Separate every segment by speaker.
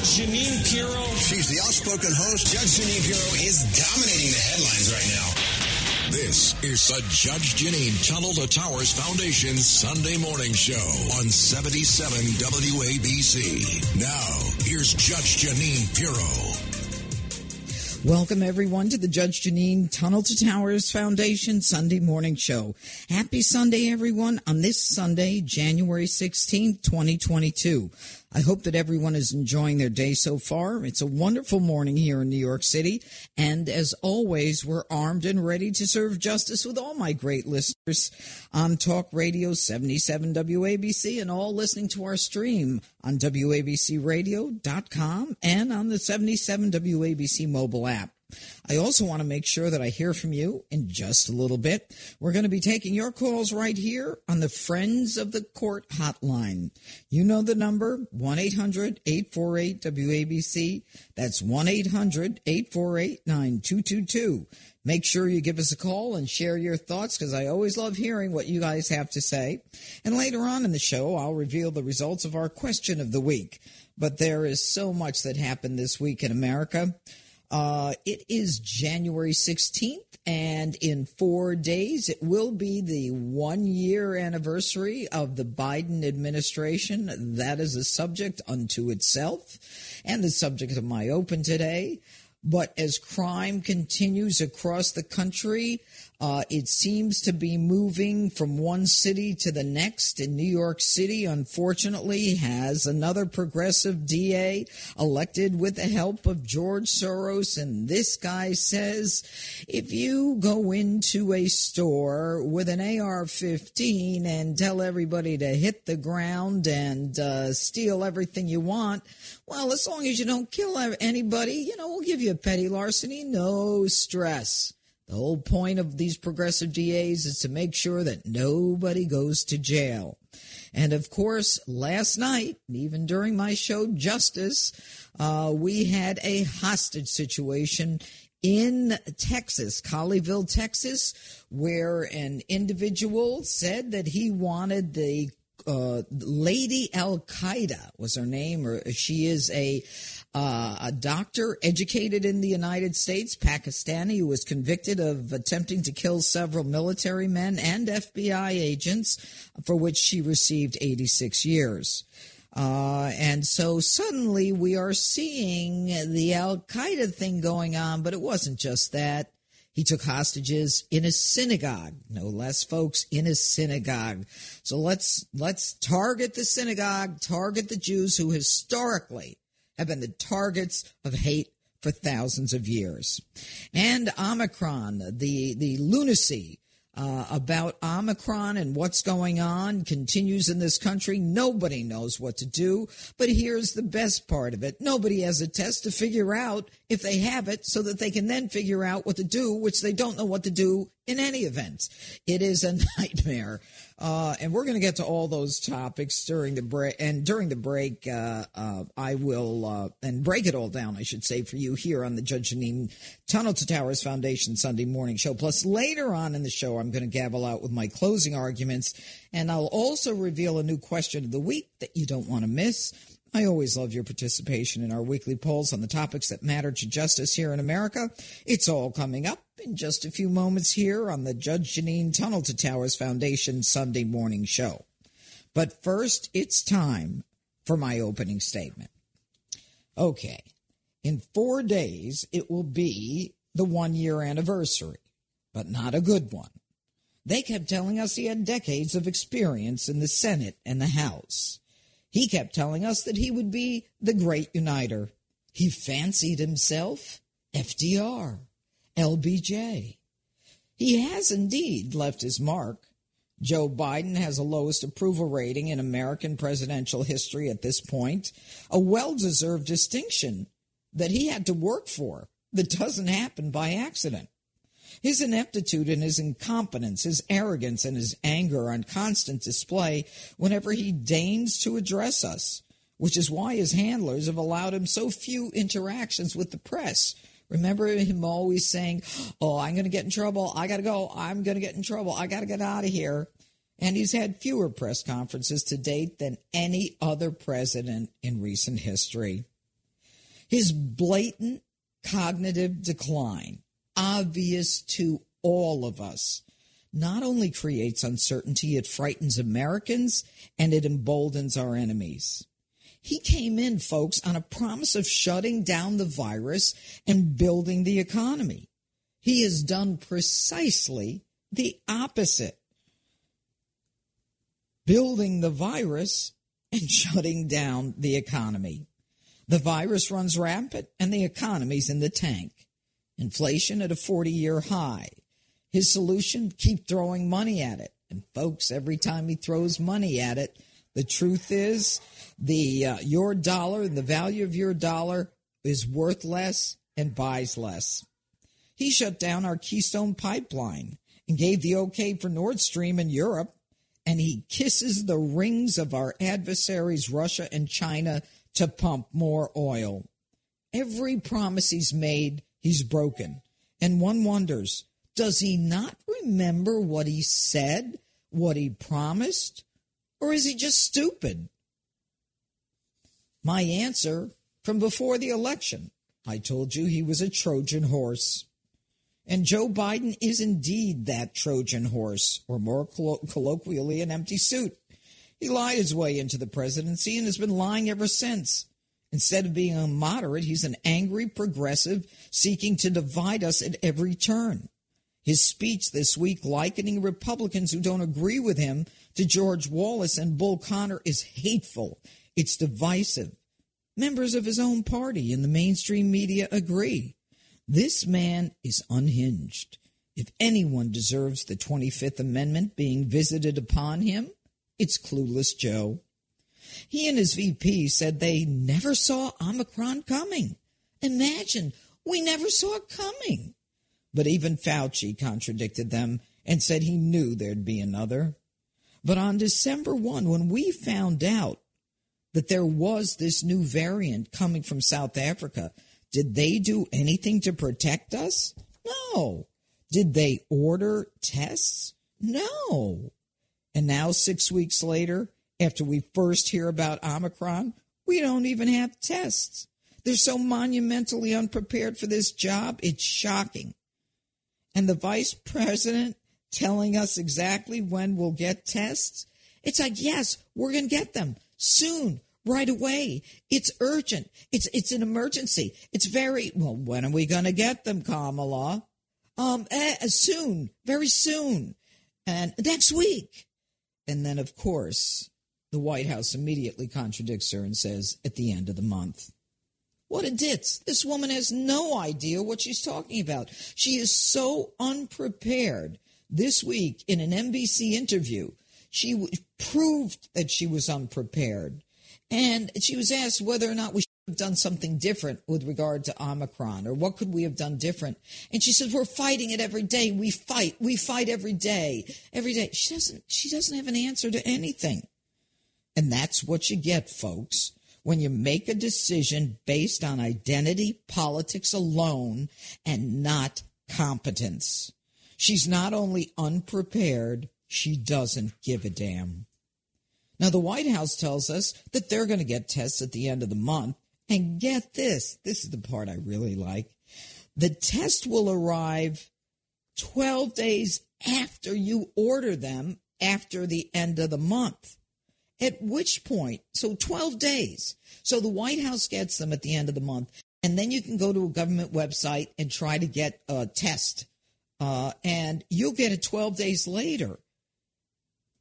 Speaker 1: Judge Jeanine Pirro.
Speaker 2: She's the outspoken host.
Speaker 1: Judge Jeanine Pirro is dominating the headlines right now.
Speaker 3: This is the Judge Jeanine Tunnel to Towers Foundation Sunday morning show on 77 WABC. Now, here's Judge Jeanine Pirro.
Speaker 4: Welcome, everyone, to the Judge Jeanine Tunnel to Towers Foundation Sunday morning show. Happy Sunday, everyone, on this Sunday, January 16th, 2022. I hope that everyone is enjoying their day so far. It's a wonderful morning here in New York City. And as always, we're armed and ready to serve justice with all my great listeners on Talk Radio 77 WABC and all listening to our stream on WABCRadio.com and on the 77 WABC mobile app. I also want to make sure that I hear from you in just a little bit. We're going to be taking your calls right here on the Friends of the Court hotline. You know the number 1 800 848 WABC. That's 1 800 848 9222. Make sure you give us a call and share your thoughts because I always love hearing what you guys have to say. And later on in the show, I'll reveal the results of our question of the week. But there is so much that happened this week in America. Uh, it is January 16th, and in four days, it will be the one year anniversary of the Biden administration. That is a subject unto itself and the subject of my open today. But as crime continues across the country, uh, it seems to be moving from one city to the next. In New York City, unfortunately, has another progressive DA elected with the help of George Soros. And this guy says if you go into a store with an AR 15 and tell everybody to hit the ground and uh, steal everything you want, well, as long as you don't kill anybody, you know, we'll give you a petty larceny, no stress. The whole point of these progressive DAs is to make sure that nobody goes to jail. And of course, last night, even during my show Justice, uh, we had a hostage situation in Texas, Colleyville, Texas, where an individual said that he wanted the uh, Lady Al Qaeda was her name, or she is a uh, a doctor educated in the United States, Pakistani, who was convicted of attempting to kill several military men and FBI agents, for which she received 86 years. Uh, and so suddenly we are seeing the Al Qaeda thing going on, but it wasn't just that. He took hostages in a synagogue, no less, folks, in a synagogue. So let's let's target the synagogue, target the Jews who historically have been the targets of hate for thousands of years. And Omicron, the, the lunacy uh, about Omicron and what's going on continues in this country. Nobody knows what to do. But here's the best part of it nobody has a test to figure out if they have it so that they can then figure out what to do, which they don't know what to do in any event. It is a nightmare. Uh, and we're going to get to all those topics during the break. And during the break, uh, uh, I will uh, and break it all down, I should say, for you here on the Judge Jeanine Tunnel to Towers Foundation Sunday morning show. Plus, later on in the show, I'm going to gavel out with my closing arguments, and I'll also reveal a new question of the week that you don't want to miss. I always love your participation in our weekly polls on the topics that matter to justice here in America. It's all coming up in just a few moments here on the Judge Jeanine Tunnel to Towers Foundation Sunday morning show. But first, it's time for my opening statement. Okay, in four days, it will be the one year anniversary, but not a good one. They kept telling us he had decades of experience in the Senate and the House. He kept telling us that he would be the great uniter. He fancied himself FDR, LBJ. He has indeed left his mark. Joe Biden has the lowest approval rating in American presidential history at this point, a well deserved distinction that he had to work for that doesn't happen by accident. His ineptitude and his incompetence, his arrogance and his anger on constant display whenever he deigns to address us, which is why his handlers have allowed him so few interactions with the press. Remember him always saying, Oh, I'm going to get in trouble. I got to go. I'm going to get in trouble. I got to get out of here. And he's had fewer press conferences to date than any other president in recent history. His blatant cognitive decline, obvious to all of us, not only creates uncertainty, it frightens Americans and it emboldens our enemies. He came in, folks, on a promise of shutting down the virus and building the economy. He has done precisely the opposite building the virus and shutting down the economy. The virus runs rampant and the economy's in the tank. Inflation at a 40 year high. His solution keep throwing money at it. And folks, every time he throws money at it, the truth is the uh, your dollar, and the value of your dollar is worth less and buys less. He shut down our Keystone pipeline and gave the okay for Nord Stream in Europe, and he kisses the rings of our adversaries, Russia and China, to pump more oil. Every promise he's made, he's broken. And one wonders does he not remember what he said, what he promised, or is he just stupid? My answer from before the election I told you he was a Trojan horse. And Joe Biden is indeed that Trojan horse, or more collo- colloquially, an empty suit. He lied his way into the presidency and has been lying ever since. Instead of being a moderate, he's an angry progressive seeking to divide us at every turn. His speech this week likening Republicans who don't agree with him to George Wallace and Bull Connor is hateful. It's divisive. Members of his own party in the mainstream media agree. This man is unhinged. If anyone deserves the 25th Amendment being visited upon him, it's Clueless Joe. He and his VP said they never saw Omicron coming. Imagine, we never saw it coming. But even Fauci contradicted them and said he knew there'd be another. But on December 1, when we found out that there was this new variant coming from South Africa, did they do anything to protect us? No. Did they order tests? No. And now, six weeks later, after we first hear about Omicron, we don't even have tests. They're so monumentally unprepared for this job, it's shocking. And the vice president telling us exactly when we'll get tests? It's like, yes, we're going to get them soon right away. It's urgent. It's it's an emergency. It's very well. When are we going to get them, Kamala? Um, eh, soon, very soon, and next week. And then, of course, the White House immediately contradicts her and says at the end of the month. What a ditz. This woman has no idea what she's talking about. She is so unprepared. This week, in an NBC interview, she w- proved that she was unprepared. And she was asked whether or not we should have done something different with regard to Omicron or what could we have done different. And she said, We're fighting it every day. We fight. We fight every day. Every day. She doesn't she doesn't have an answer to anything. And that's what you get, folks, when you make a decision based on identity politics alone and not competence. She's not only unprepared, she doesn't give a damn. Now, the White House tells us that they're going to get tests at the end of the month. And get this this is the part I really like. The test will arrive 12 days after you order them after the end of the month. At which point, so 12 days. So the White House gets them at the end of the month. And then you can go to a government website and try to get a test. Uh, and you'll get it 12 days later.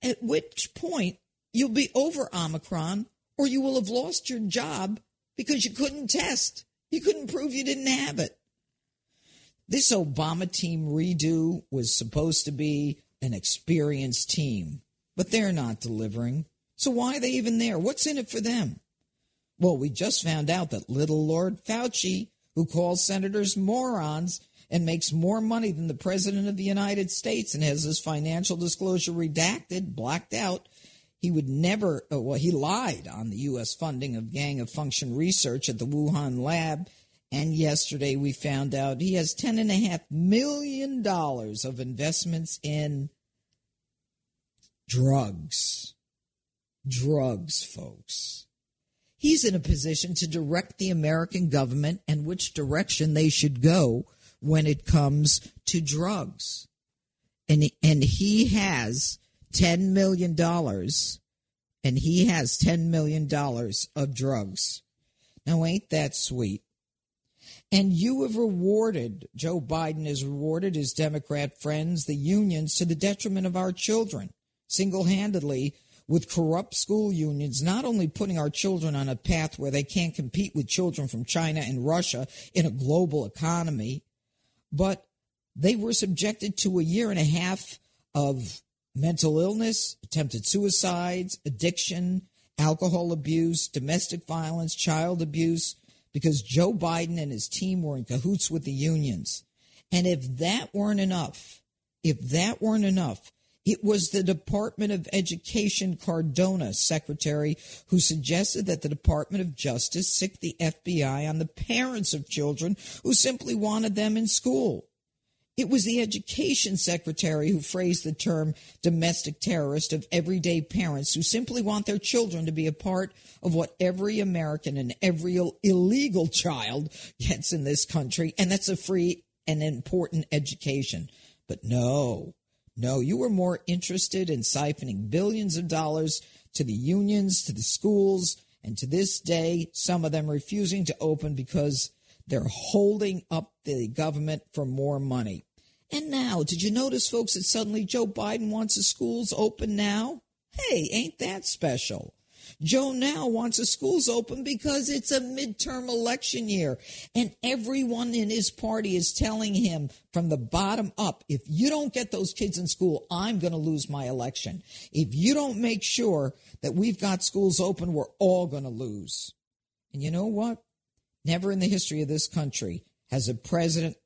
Speaker 4: At which point, you'll be over Omicron or you will have lost your job because you couldn't test. You couldn't prove you didn't have it. This Obama team redo was supposed to be an experienced team, but they're not delivering. So why are they even there? What's in it for them? Well, we just found out that little Lord Fauci, who calls senators morons and makes more money than the President of the United States and has his financial disclosure redacted, blacked out, he would never, uh, well, he lied on the U.S. funding of gain of function research at the Wuhan lab. And yesterday we found out he has $10.5 million of investments in drugs. Drugs, folks. he's in a position to direct the American government and which direction they should go when it comes to drugs. And and he has 10 million dollars and he has 10 million dollars of drugs. Now ain't that sweet? And you have rewarded, Joe Biden has rewarded his Democrat friends, the unions, to the detriment of our children, single handedly with corrupt school unions, not only putting our children on a path where they can't compete with children from China and Russia in a global economy, but they were subjected to a year and a half of mental illness, attempted suicides, addiction, alcohol abuse, domestic violence, child abuse, because Joe Biden and his team were in cahoots with the unions. And if that weren't enough, if that weren't enough, it was the Department of Education Cardona secretary who suggested that the Department of Justice sic the FBI on the parents of children who simply wanted them in school. It was the education secretary who phrased the term domestic terrorist of everyday parents who simply want their children to be a part of what every American and every illegal child gets in this country, and that's a free and important education. But no, no, you were more interested in siphoning billions of dollars to the unions, to the schools, and to this day, some of them refusing to open because they're holding up the government for more money. And now, did you notice, folks, that suddenly Joe Biden wants the schools open now? Hey, ain't that special? Joe now wants the schools open because it's a midterm election year. And everyone in his party is telling him from the bottom up if you don't get those kids in school, I'm going to lose my election. If you don't make sure that we've got schools open, we're all going to lose. And you know what? Never in the history of this country has a president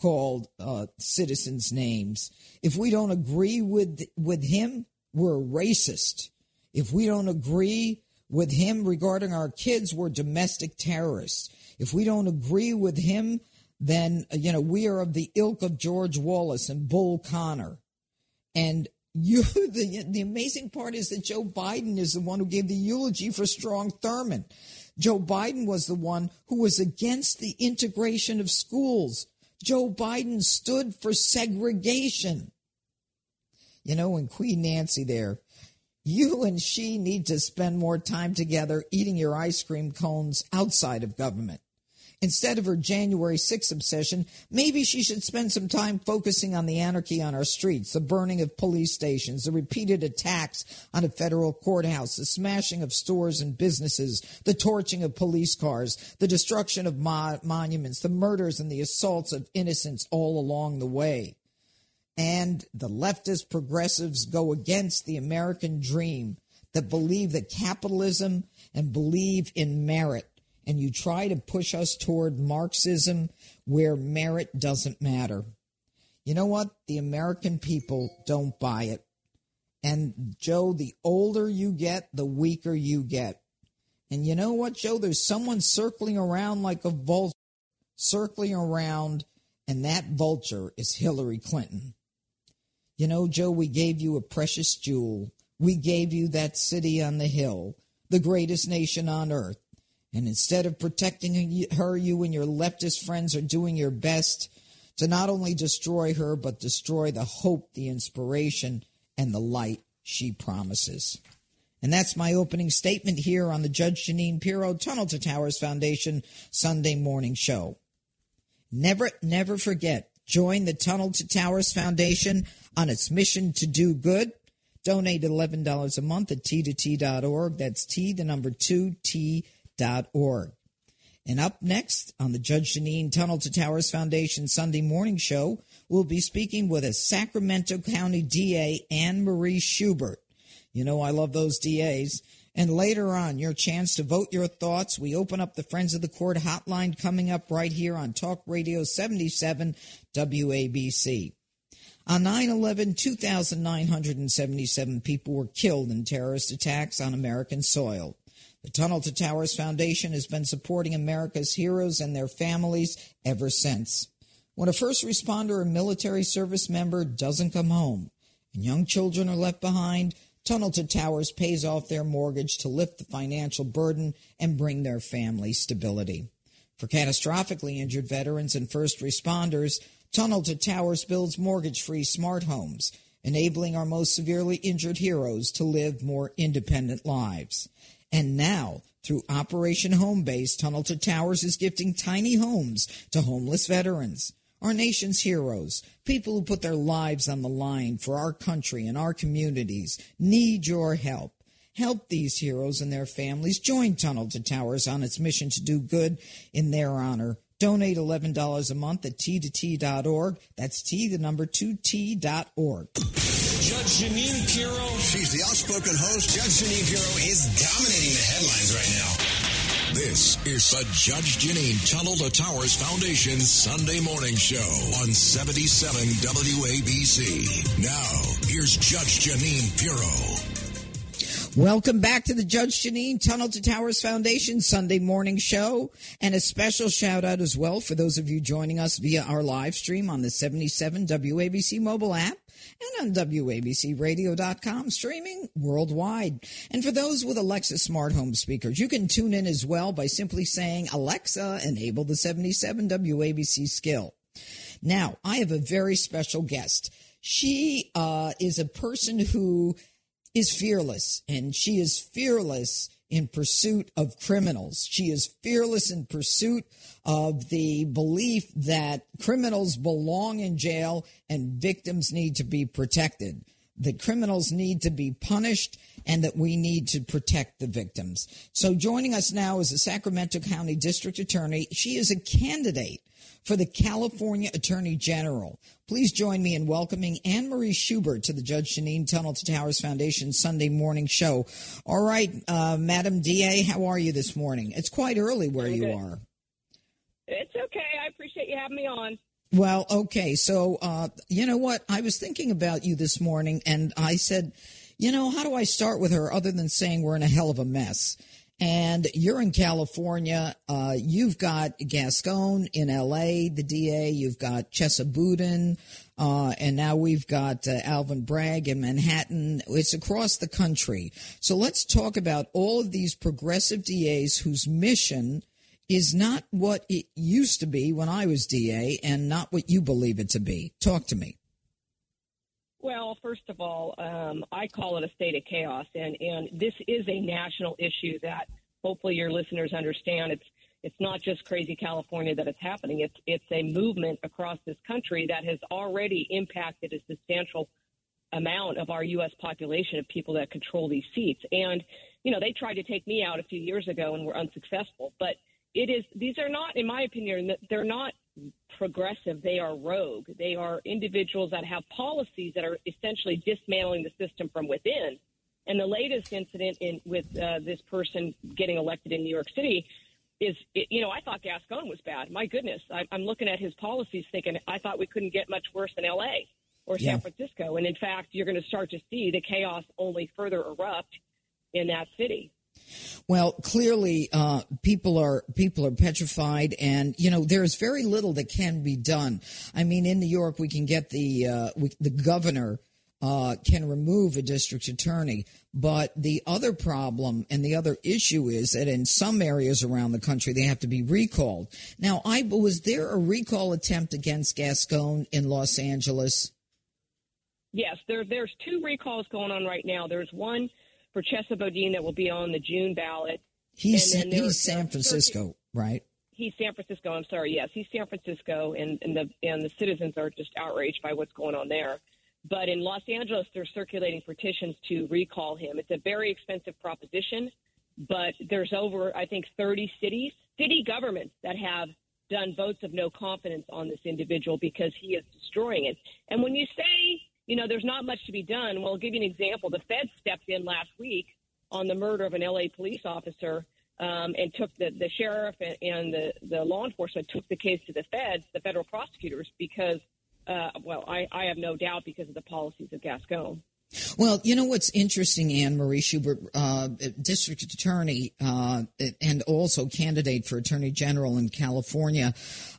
Speaker 4: called uh, citizens' names. If we don't agree with with him, we're racist. If we don't agree with him regarding our kids, we're domestic terrorists. If we don't agree with him, then you know we are of the ilk of George Wallace and Bull Connor. And you, the the amazing part is that Joe Biden is the one who gave the eulogy for Strom Thurmond. Joe Biden was the one who was against the integration of schools Joe Biden stood for segregation. You know, and Queen Nancy there, you and she need to spend more time together eating your ice cream cones outside of government. Instead of her January 6 obsession, maybe she should spend some time focusing on the anarchy on our streets, the burning of police stations, the repeated attacks on a federal courthouse, the smashing of stores and businesses, the torching of police cars, the destruction of mo- monuments, the murders and the assaults of innocents all along the way. And the leftist progressives go against the American dream that believe that capitalism and believe in merit and you try to push us toward Marxism where merit doesn't matter. You know what? The American people don't buy it. And Joe, the older you get, the weaker you get. And you know what, Joe? There's someone circling around like a vulture, circling around, and that vulture is Hillary Clinton. You know, Joe, we gave you a precious jewel. We gave you that city on the hill, the greatest nation on earth. And instead of protecting her, you and your leftist friends are doing your best to not only destroy her, but destroy the hope, the inspiration, and the light she promises. And that's my opening statement here on the Judge Jeanine Pirro Tunnel to Towers Foundation Sunday morning show. Never, never forget, join the Tunnel to Towers Foundation on its mission to do good. Donate $11 a month at t2t.org. That's T, the number two, T org. And up next on the Judge Jeanine Tunnel to Towers Foundation Sunday morning show, we'll be speaking with a Sacramento County DA, Anne Marie Schubert. You know, I love those DAs. And later on, your chance to vote your thoughts. We open up the Friends of the Court hotline coming up right here on Talk Radio 77 WABC. On 9 11, 2,977 people were killed in terrorist attacks on American soil. The Tunnel to Towers Foundation has been supporting America's heroes and their families ever since. When a first responder or military service member doesn't come home and young children are left behind, Tunnel to Towers pays off their mortgage to lift the financial burden and bring their family stability. For catastrophically injured veterans and first responders, Tunnel to Towers builds mortgage free smart homes, enabling our most severely injured heroes to live more independent lives. And now, through Operation Homebase, Tunnel to Towers is gifting tiny homes to homeless veterans, our nation's heroes, people who put their lives on the line for our country and our communities, need your help. Help these heroes and their families. Join Tunnel to Towers on its mission to do good in their honor. Donate $11 a month at t2t.org. That's T, the number 2t.org.
Speaker 1: Judge Jeanine Pirro.
Speaker 3: She's the outspoken host.
Speaker 1: Judge Jeanine Pirro is dominating the headlines right now.
Speaker 3: This is the Judge Jeanine Tunnel to Towers Foundation Sunday morning show on 77 WABC. Now, here's Judge Jeanine Pirro.
Speaker 4: Welcome back to the Judge Jeanine Tunnel to Towers Foundation Sunday morning show. And a special shout out as well for those of you joining us via our live stream on the 77 WABC mobile app and on WABCRadio.com, streaming worldwide. And for those with Alexa smart home speakers, you can tune in as well by simply saying, Alexa, enable the 77 WABC skill. Now, I have a very special guest. She uh, is a person who is fearless, and she is fearless in pursuit of criminals. She is fearless in pursuit of the belief that criminals belong in jail and victims need to be protected. That criminals need to be punished and that we need to protect the victims. So joining us now is the Sacramento County District Attorney. She is a candidate for the California Attorney General. Please join me in welcoming Anne Marie Schubert to the Judge Jeanine Tunnel to Towers Foundation Sunday morning show. All right, uh, Madam DA, how are you this morning? It's quite early where you
Speaker 2: good.
Speaker 4: are.
Speaker 2: It's okay. I appreciate you having me on.
Speaker 4: Well, okay. So, uh, you know what? I was thinking about you this morning and I said, you know, how do I start with her other than saying we're in a hell of a mess? And you're in California. Uh, you've got Gascon in LA, the DA. You've got Chesa Boudin. Uh, and now we've got uh, Alvin Bragg in Manhattan. It's across the country. So let's talk about all of these progressive DAs whose mission is not what it used to be when I was DA and not what you believe it to be. Talk to me.
Speaker 2: Well, first of all, um, I call it a state of chaos, and, and this is a national issue that hopefully your listeners understand. It's it's not just crazy California that it's happening. It's it's a movement across this country that has already impacted a substantial amount of our U.S. population of people that control these seats. And you know, they tried to take me out a few years ago and were unsuccessful. But it is these are not, in my opinion, they're not progressive. They are rogue. They are individuals that have policies that are essentially dismantling the system from within. And the latest incident in, with uh, this person getting elected in New York City is, it, you know, I thought Gascon was bad. My goodness, I, I'm looking at his policies thinking I thought we couldn't get much worse than L.A. or San
Speaker 4: Yeah.
Speaker 2: Francisco. And in fact, you're going to start to see the chaos only further erupt in that city.
Speaker 4: Well, clearly, uh, people are people are petrified, and you know there is very little that can be done. I mean, in New York, we can get the uh, we, the governor uh, can remove a district attorney, but the other problem and the other issue is that in some areas around the country they have to be recalled. Now, I was there a recall attempt against Gascon in Los Angeles?
Speaker 2: Yes, there, there's two recalls going on right now. There's one for Chesa Boudin that will be on the June ballot.
Speaker 4: He's he's San Francisco, right?
Speaker 2: He's San Francisco. I'm sorry. Yes, he's San Francisco, and, and the and the citizens are just outraged by what's going on there. But in Los Angeles, they're circulating petitions to recall him. It's a very expensive proposition, but there's over I think 30 cities, city governments that have done votes of no confidence on this individual because he is destroying it. And when you say you know there's not much to be done, well, I'll give you an example. The Fed stepped in last week on the murder of an LA police officer um, and took the, the sheriff and, and the, the law enforcement took the case to the feds, the federal prosecutors, because, uh, well, I, I have no doubt because of the policies of Gascon.
Speaker 4: Well, you know what's interesting, Anne Marie Schubert, uh, district attorney, uh, and also candidate for attorney general in California.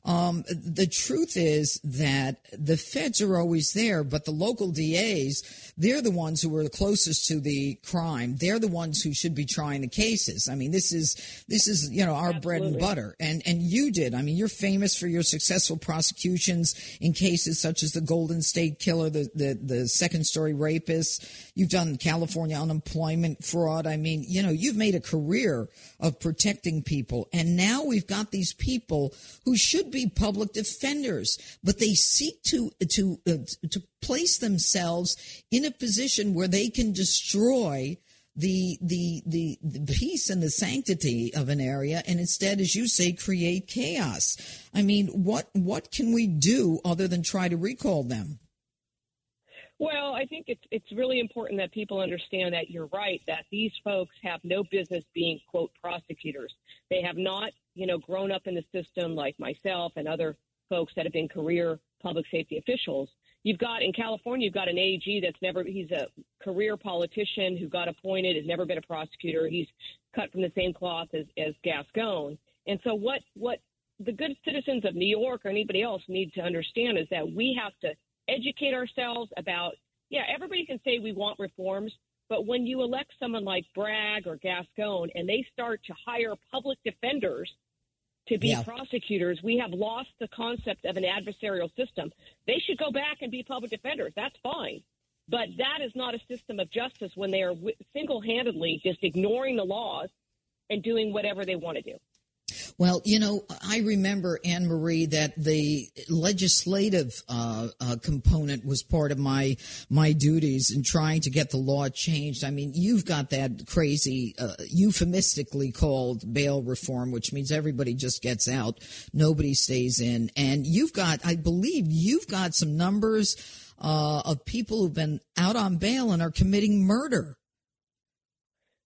Speaker 4: Um, the truth is that the feds are always there, but the local DAs, they're the ones who are the closest to the crime. They're the ones who should be trying the cases. I mean, this is this is you know our
Speaker 2: Absolutely.
Speaker 4: bread and butter, and and you did. I mean, you're famous for your successful prosecutions in cases such as the Golden State Killer, the the, the second story rapist. You've done California unemployment fraud. I mean, you know, you've made a career of protecting people, and now we've got these people who should be public defenders, but they seek to to uh, to place themselves in a position where they can destroy the, the the the peace and the sanctity of an area and instead as you say create chaos. I mean what what can we do other than try to recall them
Speaker 2: Well, I think it's it's really important that people understand that you're right that these folks have no business being quote prosecutors. They have not, you know, grown up in the system like myself and other folks that have been career public safety officials. You've got in California, you've got an AG that's never he's a career politician who got appointed, has never been a prosecutor. He's cut from the same cloth as, as Gascon. And so what what the good citizens of New York or anybody else need to understand is that we have to educate ourselves about, yeah, everybody can say we want reforms, but when you elect someone like Bragg or Gascon and they start to hire public defenders to be
Speaker 4: Yeah.
Speaker 2: prosecutors, we have lost the concept of an adversarial system. They should go back and be public defenders. That's fine. But that is not a system of justice when they are single handedly just ignoring the laws and doing whatever they want to do.
Speaker 4: Well, you know, I remember Anne Marie that the legislative uh, uh, component was part of my my duties in trying to get the law changed. I mean, you've got that crazy, uh, euphemistically called bail reform, which means everybody just gets out, nobody stays in, and you've got, I believe, you've got some numbers uh, of people who've been out on bail and are committing murder.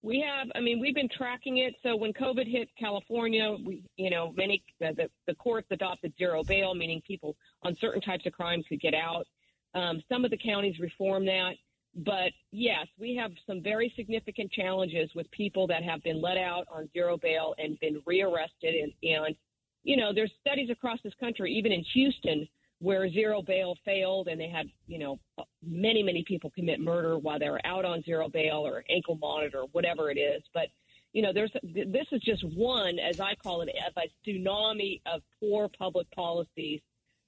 Speaker 2: We have, I mean, we've been tracking it. So when COVID hit California, we, you know, many the, the, courts adopted zero bail, meaning people on certain types of crimes could get out. Um, some of the counties reform that, but yes, we have some very significant challenges with people that have been let out on zero bail and been rearrested. And, and you know, there's studies across this country, even in Houston, where zero bail failed and they had, you know, many, many people commit murder while they were out on zero bail or ankle monitor, whatever it is. But, you know, there's this is just one, as I call it, a tsunami of poor public policies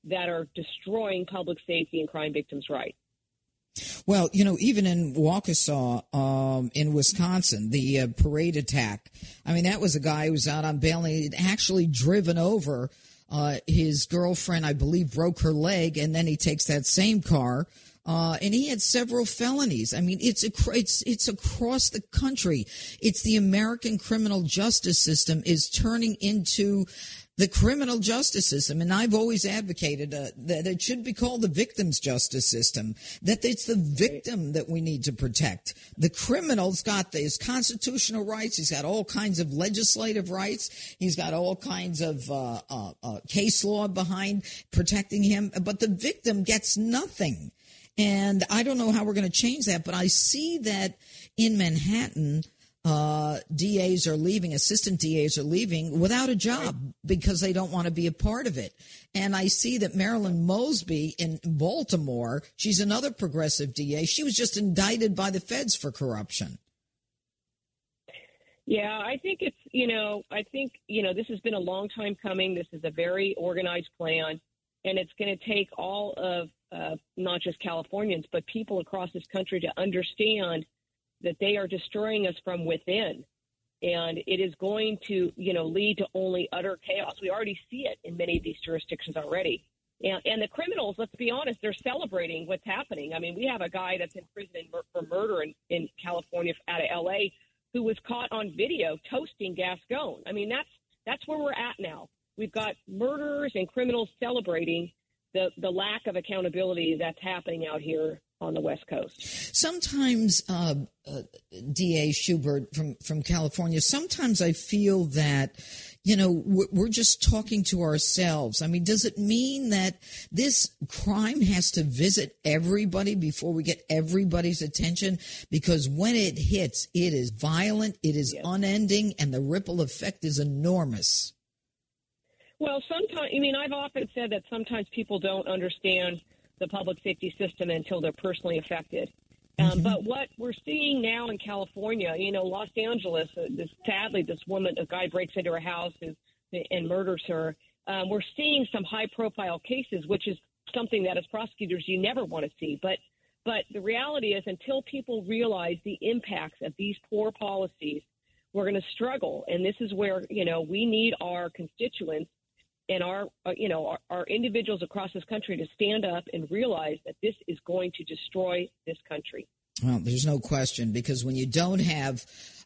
Speaker 2: that are destroying public safety and crime victims' rights.
Speaker 4: Well, you know, even in Waukesha, um, in Wisconsin, the uh, parade attack. I mean, that was a guy who was out on bail and he'd actually driven over uh, his girlfriend, I believe, broke her leg, and then he takes that same car. Uh, and he had several felonies. I mean, it's it's it's across the country. It's the American criminal justice system is turning into the criminal justice system. And I've always advocated uh, that it should be called the victim's justice system, that it's the victim that we need to protect. The criminal's got his constitutional rights. He's got all kinds of legislative rights. He's got all kinds of uh, uh, uh, case law behind protecting him. But the victim gets nothing. And I don't know how we're going to change that, but I see that in Manhattan, uh, DAs are leaving, assistant DAs are leaving without a job because they don't want to be a part of it. And I see that Marilyn Mosby in Baltimore, she's another progressive DA. She was just indicted by the feds for corruption.
Speaker 2: Yeah, I think it's, you know, I think, you know, this has been a long time coming. This is a very organized plan, and it's going to take all of uh, not just Californians, but people across this country to understand that they are destroying us from within. And it is going to, you know, lead to only utter chaos. We already see it in many of these jurisdictions already. And, and the criminals, let's be honest, they're celebrating what's happening. I mean, we have a guy that's in prison for murder in, in California out of L.A. who was caught on video toasting Gascon. I mean, that's that's where we're at now. We've got murderers and criminals celebrating the the lack of accountability that's happening out here on the West Coast.
Speaker 4: Sometimes, uh, uh, DA Schubert from from California. Sometimes I feel that you know, we're just talking to ourselves. I mean, does it mean that this crime has to visit everybody before we get everybody's attention? Because when it hits, it is violent, it is yes. unending, and the ripple effect is enormous.
Speaker 2: Well, sometimes, I mean, I've often said that sometimes people don't understand the public safety system until they're personally affected. Um, mm-hmm. But what we're seeing now in California, you know, Los Angeles, uh, this, sadly, this woman, a guy breaks into her house and, and murders her. Um, we're seeing some high profile cases, which is something that as prosecutors you never want to see. But but the reality is, until people realize the impacts of these poor policies, we're going to struggle. And this is where you know we need our constituents and our uh, you know our, our individuals across this country to stand up and realize that this is going to destroy this country.
Speaker 4: Well, there's no question because when you don't have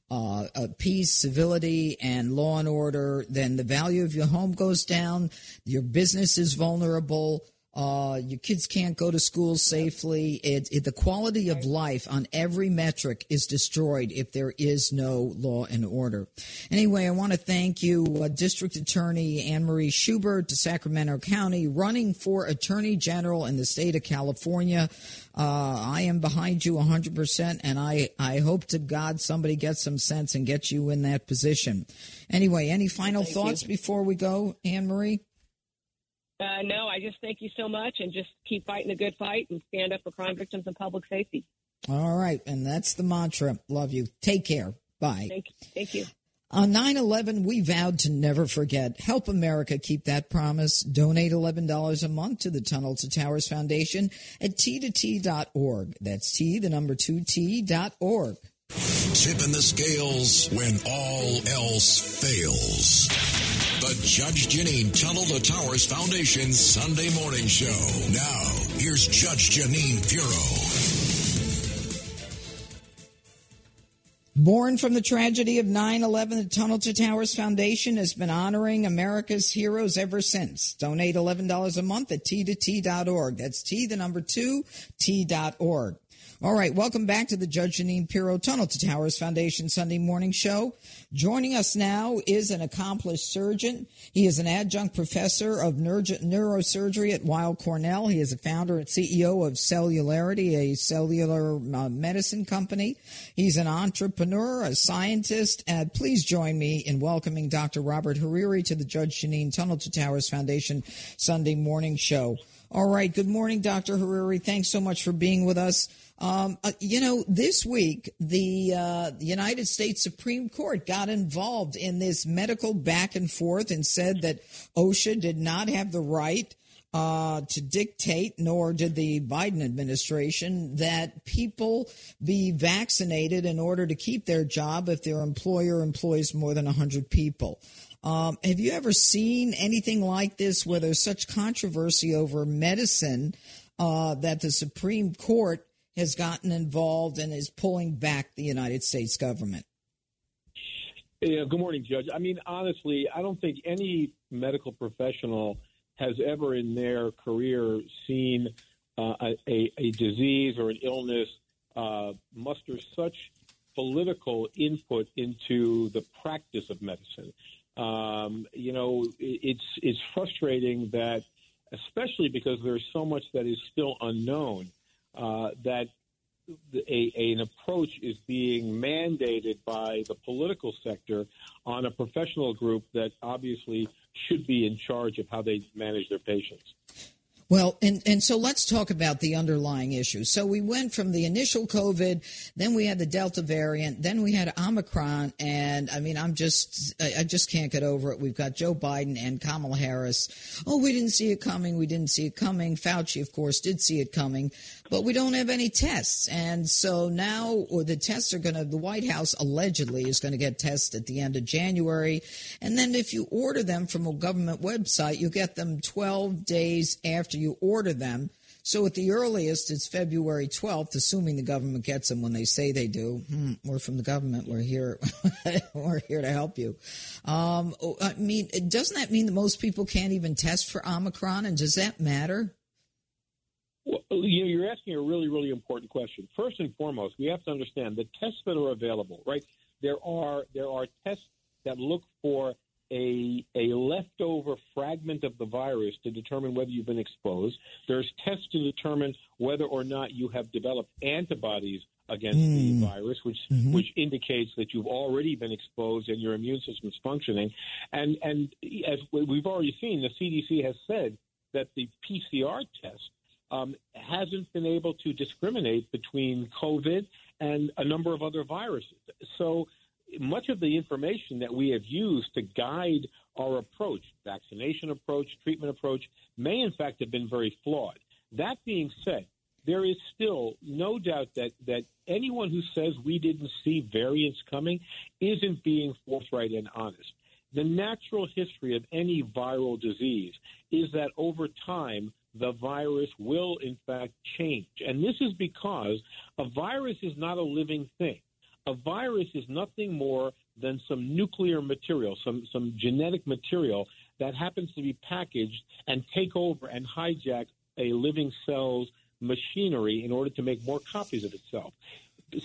Speaker 4: uh, peace, civility, and law and order, then the value of your home goes down. Your business is vulnerable. Uh, your kids can't go to school safely. It, it, the quality of life on every metric is destroyed if there is no law and order. Anyway, I want to thank you, uh, District Attorney Anne Marie Schubert to Sacramento County, running for Attorney General in the state of California. Uh, I am behind you 100%, and I, I hope to God somebody gets some sense and gets you in that position. Anyway, any final thank thoughts you. before we go, Anne Marie?
Speaker 2: Uh, no, I just thank you so much and just keep fighting a good fight and stand up for crime victims and public safety.
Speaker 4: All right. And that's the mantra. Love you. Take care. Bye.
Speaker 2: Thank, you. thank you.
Speaker 4: On 9 11, we vowed to never forget. Help America keep that promise. Donate $11 a month to the Tunnel to Towers Foundation at t2t.org. That's T, the number 2T.org.
Speaker 3: Tip in the scales when all else fails. The Judge Jeanine Tunnel to Towers Foundation Sunday Morning Show. Now, here's Judge Jeanine Pirro.
Speaker 4: Born from the tragedy of 9 11, the Tunnel to Towers Foundation has been honoring America's heroes ever since. Donate $11 a month at t2t.org. That's T, the number two, t.org. All right, welcome back to the Judge Jeanine Pirro Tunnel to Towers Foundation Sunday morning show. Joining us now is an accomplished surgeon. He is an adjunct professor of neurosurgery at Weill Cornell. He is a founder and CEO of Cellularity, a cellular uh, medicine company. He's an entrepreneur, a scientist, and please join me in welcoming Dr. Robert Hariri to the Judge Jeanine Tunnel to Towers Foundation Sunday morning show. All right. Good morning, Dr. Hariri. Thanks so much for being with us. Um, uh, you know, this week, the, uh, United States Supreme Court got involved in this medical back and forth and said that OSHA did not have the right uh, to dictate, nor did the Biden administration, that people be vaccinated in order to keep their job if their employer employs more than 100 people. Um, have you ever seen anything like this where there's such controversy over medicine uh, that the Supreme Court has gotten involved and is pulling back the United States government?
Speaker 5: Yeah, good morning, Judge. I mean, honestly, I don't think any medical professional has ever in their career seen uh, a, a, disease or an illness uh, muster such political input into the practice of medicine. Um, you know, it's it's frustrating that, especially because there's so much that is still unknown uh, that a, a, an approach is being mandated by the political sector on a professional group that obviously should be in charge of how they manage their patients.
Speaker 4: Well, and, and so let's talk about the underlying issue. So we went from the initial COVID, then we had the Delta variant, then we had Omicron, and I mean, I'm just, I just can't get over it. We've got Joe Biden and Kamala Harris. Oh, we didn't see it coming. We didn't see it coming. Fauci, of course, did see it coming, but we don't have any tests. And so now, the tests are going to, the White House allegedly is going to get tests at the end of January. And then if you order them from a government website, you get them 12 days after you order them. So at the earliest, it's February 12th, assuming the government gets them when they say they do. Hmm, we're from the government. We're here. we're here to help you. Um, oh, I mean, doesn't that mean that most people can't even test for Omicron? And does that matter?
Speaker 5: Well, you know, you're asking a really, really important question. First and foremost, we have to understand the tests that are available, right? There are there are tests that look for a, a leftover fragment of the virus to determine whether you've been exposed. There's tests to determine whether or not you have developed antibodies against mm. the hmm. virus, which mm-hmm. which indicates that you've already been exposed and your immune system is functioning. And and as we've already seen, the CDC has said that the PCR test um, hasn't been able to discriminate between COVID and a number of other viruses. So much of the information that we have used to guide our approach, vaccination approach, treatment approach, may in fact have been very flawed. That being said, there is still no doubt that, that anyone who says we didn't see variants coming isn't being forthright and honest. The natural history of any viral disease is that over time, the virus will in fact change. And this is because a virus is not a living thing a virus is nothing more than some nuclear material, some, some genetic material that happens to be packaged and take over and hijack a living cell's machinery in order to make more copies of itself.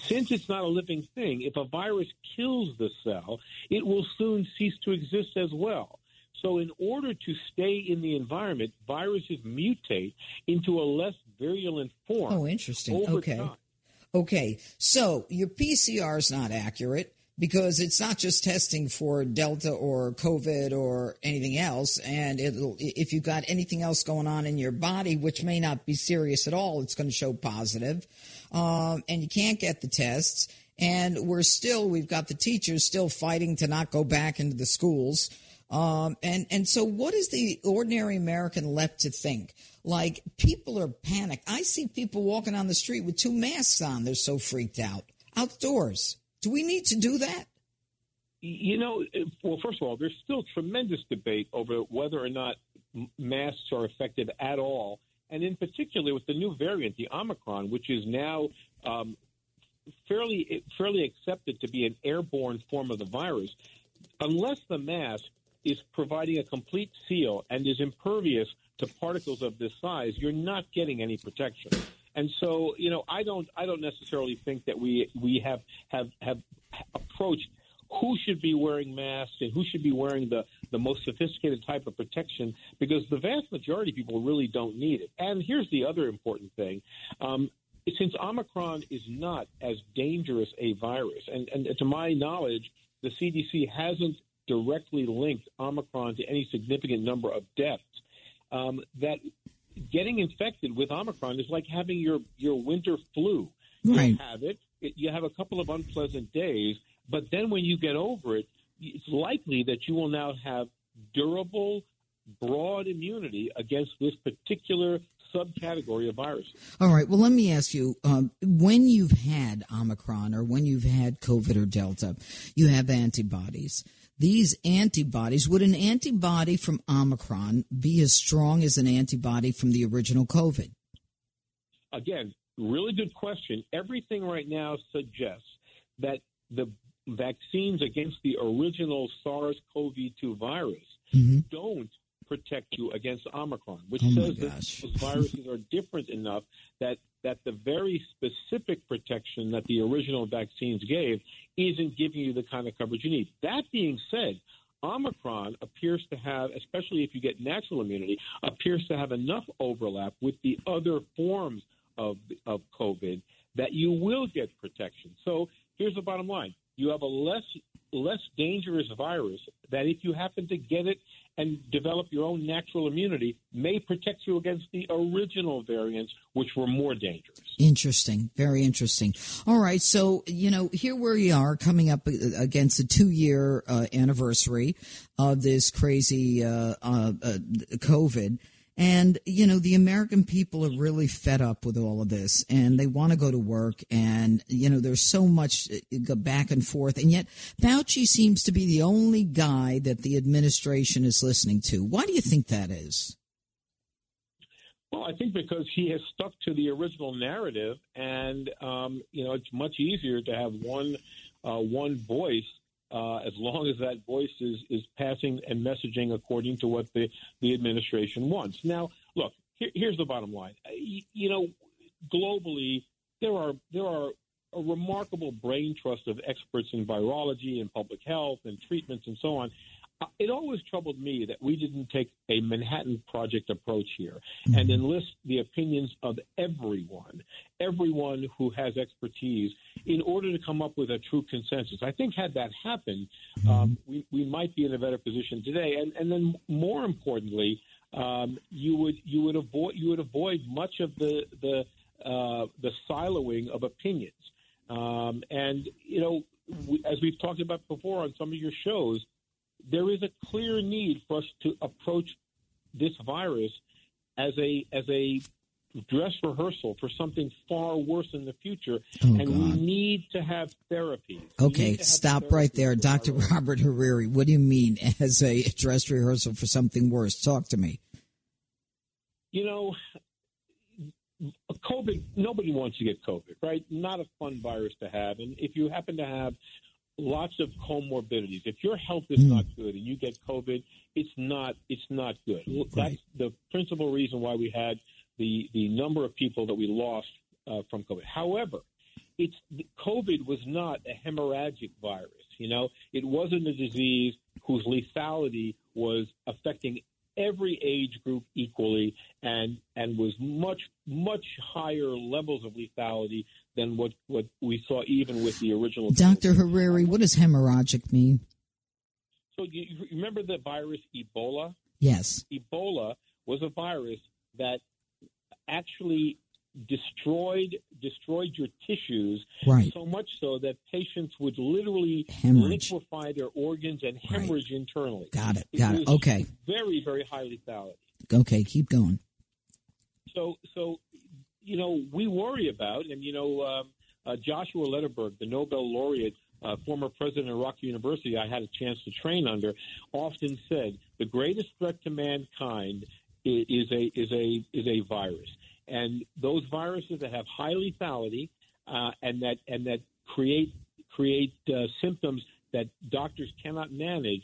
Speaker 5: Since it's not a living thing, if a virus kills the cell, it will soon cease to exist as well. So, in order to stay in the environment, viruses mutate into a less virulent form.
Speaker 4: Oh, interesting. okay. Time. Okay, so your PCR is not accurate because it's not just testing for Delta or COVID or anything else. And if you've got anything else going on in your body, which may not be serious at all, it's going to show positive. Um, and you can't get the tests. And we're still, we've got the teachers still fighting to not go back into the schools. Um, and, and so what is the ordinary American left to think? Like people are panicked. I see people walking on the street with two masks on. They're so freaked out. Outdoors. Do we need to do that?
Speaker 5: You know, well, first of all, there's still tremendous debate over whether or not masks are effective at all. And in particular, with the new variant, the Omicron, which is now um, fairly fairly accepted to be an airborne form of the virus, unless the mask is providing a complete seal and is impervious to particles of this size, you're not getting any protection. And so, you know, I don't, I don't necessarily think that we we have have have approached who should be wearing masks and who should be wearing the, the most sophisticated type of protection because the vast majority of people really don't need it. And here's the other important thing. Um, since Omicron is not as dangerous a virus, and, and to my knowledge, the CDC hasn't directly linked Omicron to any significant number of deaths. Um, that getting infected with Omicron is like having your, your winter flu.
Speaker 4: Right.
Speaker 5: You have it, it, you have a couple of unpleasant days, but then when you get over it, it's likely that you will now have durable, broad immunity against this particular subcategory of viruses.
Speaker 4: All right. Well, let me ask you um, when you've had Omicron or when you've had COVID or Delta, you have antibodies these antibodies, would an antibody from Omicron be as strong as an antibody from the original COVID?
Speaker 5: Again, really good question. Everything right now suggests that the vaccines against the original SARS CoV 2 virus mm-hmm. don't protect you against Omicron, which
Speaker 4: oh
Speaker 5: says that those viruses are different enough that that the very specific protection that the original vaccines gave isn't giving you the kind of coverage you need. That being said, Omicron appears to have, especially if you get natural immunity, appears to have enough overlap with the other forms of of COVID that you will get protection. So here's the bottom line: you have a less less dangerous virus that if you happen to get it and develop your own natural immunity may protect you against the original variants which were more dangerous.
Speaker 4: Interesting. Very interesting. All right. So you know here we are coming up against a two year uh, anniversary of this crazy uh, uh, uh covid and, you know, the American people are really fed up with all of this and they want to go to work. And, you know, there's so much uh, back and forth. And yet Fauci seems to be the only guy that the administration is listening to. Why do you think that is?
Speaker 5: Well, I think because he has stuck to the original narrative, and um, you know, it's much easier to have one uh, one voice uh, as long as that voice is is passing and messaging according to what the the administration wants. Now, look, here, here's the bottom line. You, you know, globally, there are there are a remarkable brain trust of experts in virology and public health and treatments and so on. Uh, it always troubled me that we didn't take a Manhattan Project approach here mm-hmm. and enlist the opinions of everyone, everyone who has expertise, in order to come up with a true consensus. I think had that happened, mm-hmm. um, we, we might be in a better position today. And, and then, more importantly, um, you would you would avoid you would avoid much of the the uh, the siloing of opinions. Um, and you know, we, as we've talked about before on some of your shows there is a clear need for us to approach this virus as a as a dress rehearsal for something far worse in the future, oh, and God. we need to have therapy.
Speaker 4: Okay, stop right there, Dr. Robert Hariri. What do you mean as a dress rehearsal for something worse? Talk to me.
Speaker 5: You know, COVID. Nobody wants to get COVID, right? Not a fun virus to have, and if you happen to have lots of comorbidities. If your health is mm. not good and you get COVID, it's not it's not good. Right. That's the principal reason why we had the the number of people that we lost uh, from COVID. However, it's COVID was not a hemorrhagic virus. You know, it wasn't a disease whose lethality was affecting every age group equally and and was much much higher levels of lethality than what what we saw even with the original.
Speaker 4: Dr. Hariri, what does hemorrhagic mean?
Speaker 5: So you, you remember the virus Ebola?
Speaker 4: Yes.
Speaker 5: Ebola was a virus that actually destroyed destroyed your tissues
Speaker 4: right.
Speaker 5: so much so that patients would literally
Speaker 4: hemorrhage.
Speaker 5: liquefy their organs and hemorrhage right. internally.
Speaker 4: Got it. Got it. it. Okay.
Speaker 5: Very very high lethality.
Speaker 4: Okay, keep going.
Speaker 5: So so you know we worry about and you know um, uh, Joshua Lederberg, the Nobel laureate. Uh, former president of Rock University, I had a chance to train under, often said the greatest threat to mankind is a is a is a virus and those viruses that have high lethality uh, and that and that create create uh, symptoms that doctors cannot manage.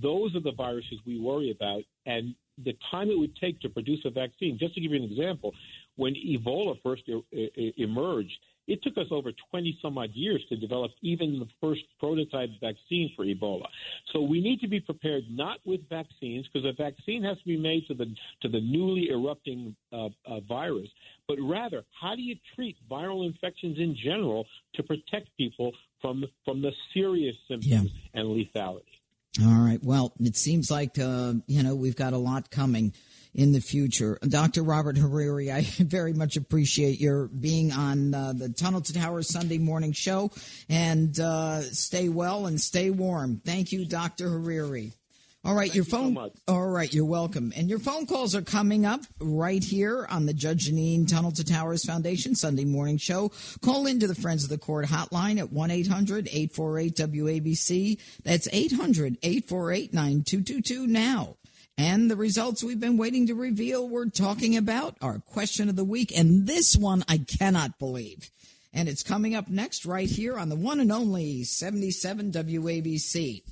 Speaker 5: Those are the viruses we worry about, and the time it would take to produce a vaccine. Just to give you an example, when Ebola first e- emerged, it took us over 20 some odd years to develop even the first prototype vaccine for Ebola. So we need to be prepared not with vaccines because a vaccine has to be made to the to the newly erupting uh, uh, virus, but rather how do you treat viral infections in general to protect people from from the serious symptoms yeah. and lethality.
Speaker 4: All right. Well, it seems like uh, you know we've got a lot coming in the future. Dr. Robert Hariri, I very much appreciate your being on uh, the Tunnel to Towers Sunday morning show. And uh, stay well and stay warm. Thank you, Dr. Hariri. All right,
Speaker 5: Thank
Speaker 4: your
Speaker 5: you
Speaker 4: phone.
Speaker 5: So
Speaker 4: all right, you're welcome. And your phone calls are coming up right here on the Judge Jeanine Tunnel to Towers Foundation Sunday morning show. Call into the Friends of the Court hotline at 1 800 848 WABC. That's 800 848 9222 now. And the results we've been waiting to reveal, we're talking about our question of the week. And this one I cannot believe. And it's coming up next right here on the one and only 77 WABC.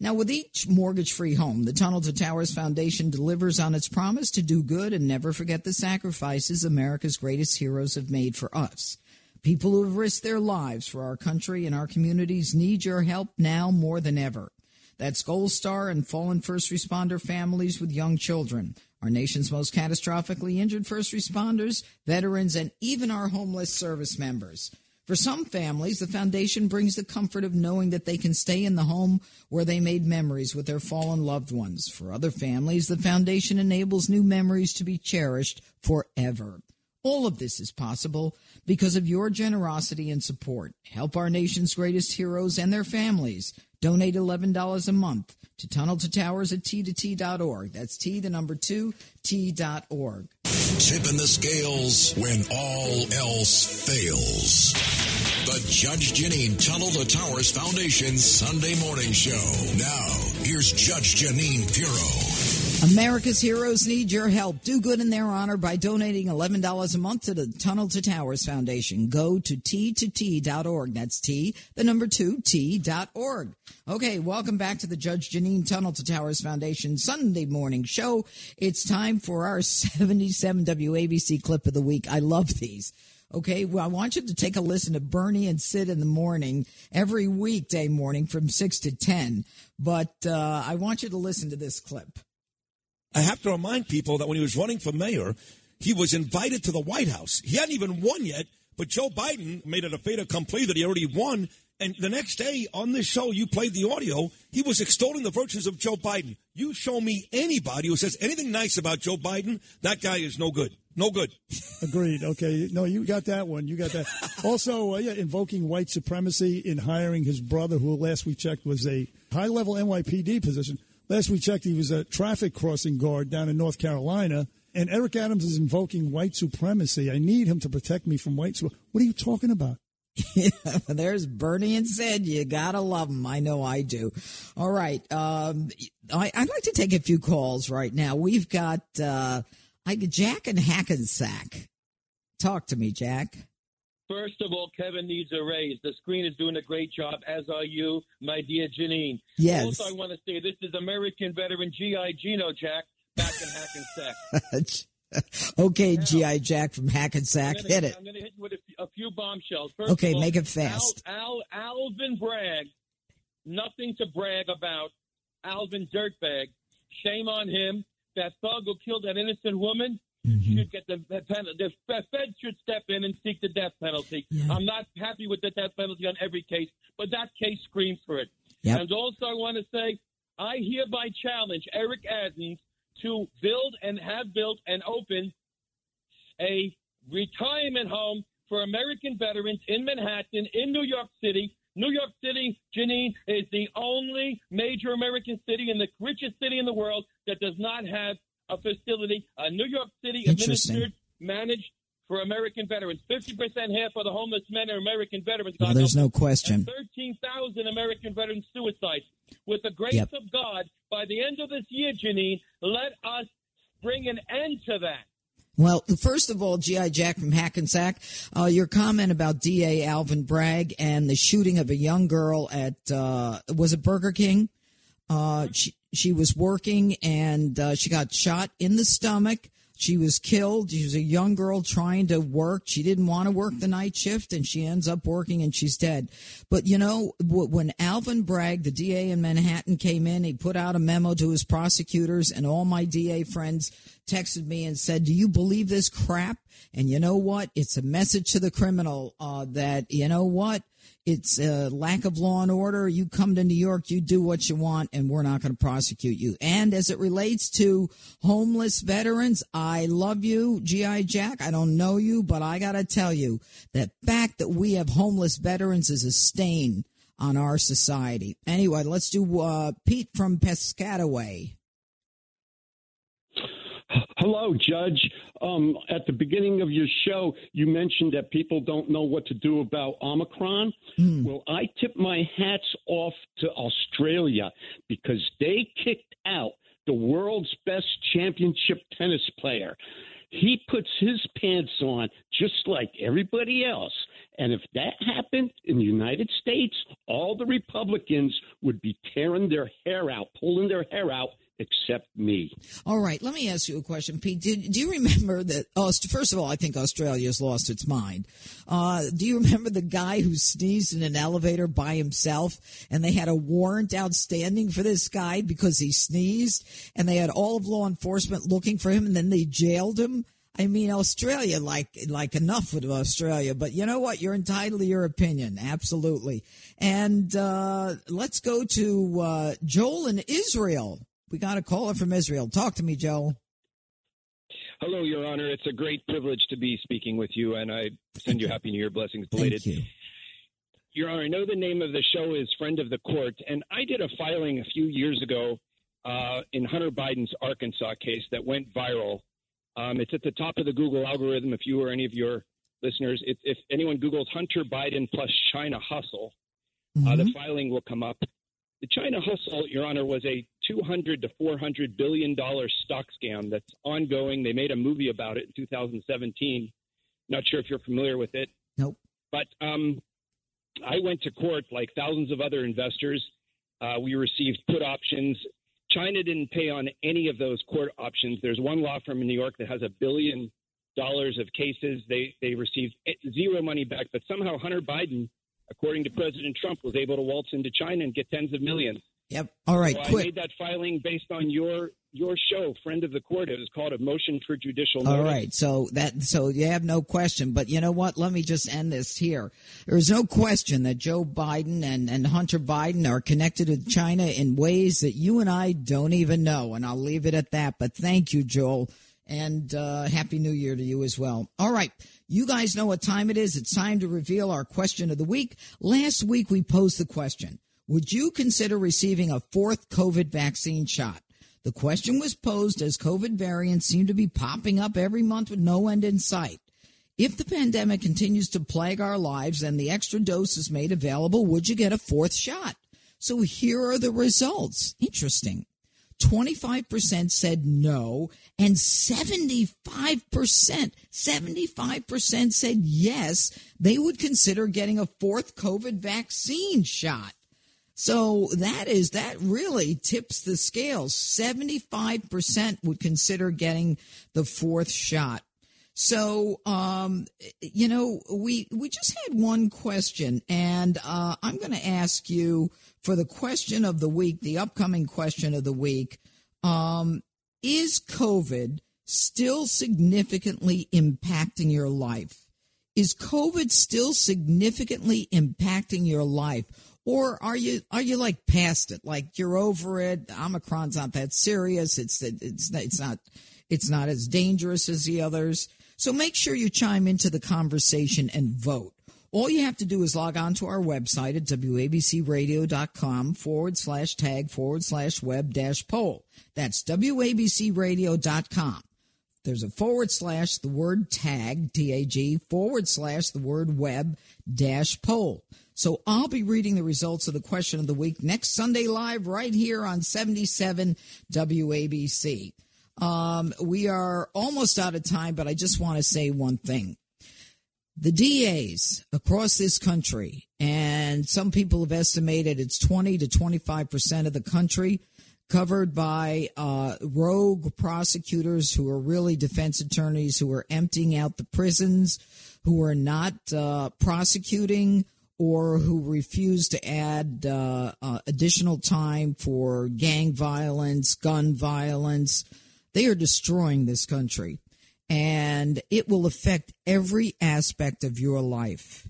Speaker 4: Now, with each mortgage free home, the Tunnel to Towers Foundation delivers on its promise to do good and never forget the sacrifices America's greatest heroes have made for us. People who have risked their lives for our country and our communities need your help now more than ever. That's Gold Star and fallen first responder families with young children, our nation's most catastrophically injured first responders, veterans, and even our homeless service members. For some families, the foundation brings the comfort of knowing that they can stay in the home where they made memories with their fallen loved ones. For other families, the foundation enables new memories to be cherished forever. All of this is possible because of your generosity and support. Help our nation's greatest heroes and their families. Donate $11 a month to tunnel to towers at t2t.org. That's T, the number two, T.org.
Speaker 3: Tip in the scales when all else fails. The Judge Jeanine Tunnel to Towers Foundation Sunday morning show. Now, here's Judge Jeanine Pirro.
Speaker 4: America's heroes need your help. Do good in their honor by donating $11 a month to the Tunnel to Towers Foundation. Go to T2T.org. That's T, the number two, T.org. Okay, welcome back to the Judge Jeanine Tunnel to Towers Foundation Sunday morning show. It's time for our 77 WABC clip of the week. I love these. Okay, well, I want you to take a listen to Bernie and Sid in the morning every weekday morning from 6 to 10. But uh, I want you to listen to this clip.
Speaker 6: I have to remind people that when he was running for mayor, he was invited to the White House. He hadn't even won yet, but Joe Biden made it a fait accompli that he already won. And the next day on this show, you played the audio. He was extolling the virtues of Joe Biden. You show me anybody who says anything nice about Joe Biden, that guy is no good. No good.
Speaker 7: Agreed. Okay. No, you got that one. You got that. also, uh, yeah, invoking white supremacy in hiring his brother, who last we checked was a high level NYPD position. Last we checked, he was a traffic crossing guard down in North Carolina. And Eric Adams is invoking white supremacy. I need him to protect me from white supremacy. What are you talking about?
Speaker 4: yeah, there's Bernie and Sid. You gotta love them. I know I do. All right. Um, I, would like to take a few calls right now. We've got uh, Jack and Hackensack. Talk to me, Jack.
Speaker 8: First of all, Kevin needs a raise. The screen is doing a great job, as are you, my dear Jeanine.
Speaker 4: Yes.
Speaker 8: Also, I want to say this is American veteran G.I. Gino Jack back in
Speaker 4: Hackensack. okay, G.I. Jack from Hackensack.
Speaker 8: Gonna,
Speaker 4: hit it.
Speaker 8: I'm going to hit you with a, a few bombshells. First
Speaker 4: okay,
Speaker 8: all,
Speaker 4: make it fast.
Speaker 8: Al, Al, Alvin Bragg, nothing to brag about. Alvin Dirtbag. Shame on him. That thug who killed that innocent woman mm-hmm. should get the, the penalty. The Fed should step in and seek the death penalty. Yeah. I'm not happy with the death penalty on every case, but that case screams for it. Yep. And also, I want to say, I hereby challenge Eric Adams to build and have built and open a retirement home for American veterans in Manhattan, in New York City. New York City, Jeanine, is the only major American city and the richest city in the world that does not have a facility, a New York City administered, managed for American veterans. 50% half of the homeless men are American veterans.
Speaker 4: Well, there's no question.
Speaker 8: 13,000 American veterans suicides. With the grace yep. of God, by the end of this year, Jeanine, let us bring an end to that.
Speaker 4: Well, first of all, G.I. Jack from Hackensack, uh, your comment about D.A. Alvin Bragg and the shooting of a young girl at, uh, was it Burger King? Uh, she, she was working and uh, she got shot in the stomach. She was killed. She was a young girl trying to work. She didn't want to work the night shift and she ends up working and she's dead. But you know, when Alvin Bragg, the DA in Manhattan, came in, he put out a memo to his prosecutors and all my DA friends texted me and said, Do you believe this crap? And you know what? It's a message to the criminal uh, that, you know what? It's a lack of law and order. You come to New York, you do what you want, and we're not going to prosecute you. And as it relates to homeless veterans, I love you, G.I. Jack. I don't know you, but I got to tell you that fact that we have homeless veterans is a stain on our society. Anyway, let's do uh, Pete from Piscataway.
Speaker 9: Hello, Judge. Um, at the beginning of your show, you mentioned that people don't know what to do about Omicron. Mm. Well, I tip my hats off to Australia because they kicked out the world's best championship tennis player. He puts his pants on just like everybody else. And if that happened in the United States, all the Republicans would be tearing their hair out, pulling their hair out except me.
Speaker 4: All right, let me ask you a question, Pete. Did, do you remember that? Oh, first of all, I think Australia has lost its mind. Uh, do you remember the guy who sneezed in an elevator by himself, and they had a warrant outstanding for this guy because he sneezed, and they had all of law enforcement looking for him, and then they jailed him? I mean, Australia, like like enough with Australia, but you know what? You're entitled to your opinion, absolutely. And uh, let's go to uh, Joel in Israel. We got a caller from Israel. Talk to me, Joe.
Speaker 10: Hello, Your Honor. It's a great privilege to be speaking with you, and I send you happy New Year blessings belated.
Speaker 4: Thank you.
Speaker 10: Your Honor, I know the name of the show is Friend of the Court, and I did a filing a few years ago uh, in Hunter Biden's Arkansas case that went viral. Um, it's at the top of the Google algorithm. If you or any of your listeners, if, if anyone Googles Hunter Biden plus China hustle, mm-hmm. uh, the mm-hmm. filing will come up. The China hustle, Your Honor, was a 200 to 400 billion dollar stock scam that's ongoing. They made a movie about it in 2017. Not sure if you're familiar with it.
Speaker 4: Nope.
Speaker 10: But um, I went to court like thousands of other investors. Uh, we received put options. China didn't pay on any of those court options. There's one law firm in New York that has a billion dollars of cases. They they received zero money back, but somehow Hunter Biden, according to President Trump, was able to waltz into China and get tens of millions.
Speaker 4: Yep. All right.
Speaker 10: So I made that filing based on your your show, friend of the court. It was called a motion for judicial
Speaker 4: All
Speaker 10: notice.
Speaker 4: right, so that so you have no question, but you know what? Let me just end this here. There's no question that Joe Biden and, and Hunter Biden are connected with China in ways that you and I don't even know, and I'll leave it at that. But thank you, Joel, and uh, happy New Year to you as well. All right, you guys know what time it is. It's time to reveal our question of the week. Last week we posed the question: Would you consider receiving a fourth COVID vaccine shot? The question was posed as COVID variants seem to be popping up every month with no end in sight. If the pandemic continues to plague our lives and the extra dose is made available, would you get a fourth shot? So here are the results. Interesting. 25% said no, and 75%, 75% said yes, they would consider getting a fourth COVID vaccine shot. So that is that really tips the scales. 75% would consider getting the fourth shot. So um, you know, we we just had one question and uh, I'm going to ask you for the question of the week, the upcoming question of the week. Um, is COVID still significantly impacting your life? Is COVID still significantly impacting your life? Or are you are you like past it? Like you're over it. Omicron's not that serious. It's it's it's not it's not as dangerous as the others. So make sure you chime into the conversation and vote. All you have to do is log on to our website at wabcradio.com forward slash tag forward slash web dash poll. That's wabcradio.com. There's a forward slash the word tag, T A G, forward slash the word web dash poll. So I'll be reading the results of the question of the week next Sunday live right here on 77 WABC. Um, we are almost out of time, but I just want to say one thing. The DAs across this country, and some people have estimated it's 20 to 25% of the country covered by uh, rogue prosecutors who are really defense attorneys who are emptying out the prisons, who are not uh, prosecuting or who refuse to add uh, uh, additional time for gang violence, gun violence. They are destroying this country, and it will affect every aspect of your life.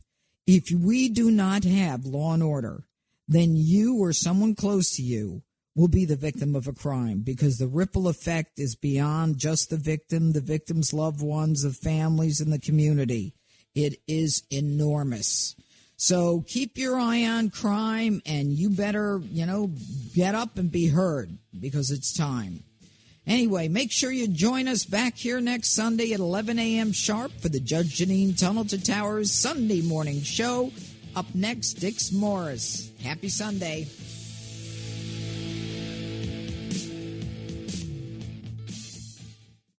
Speaker 4: If we do not have law and order, then you or someone close to you will be the victim of a crime because the ripple effect is beyond just the victim, the victim's loved ones, the families, and the community. It is enormous. So keep your eye on crime and you better, you know, get up and be heard because it's time. Anyway, make sure you join us back here next Sunday at 11 a.m. sharp for the Judge Jeanine Tunnel to Towers Sunday morning show. Up next, Dick Morris. Happy Sunday.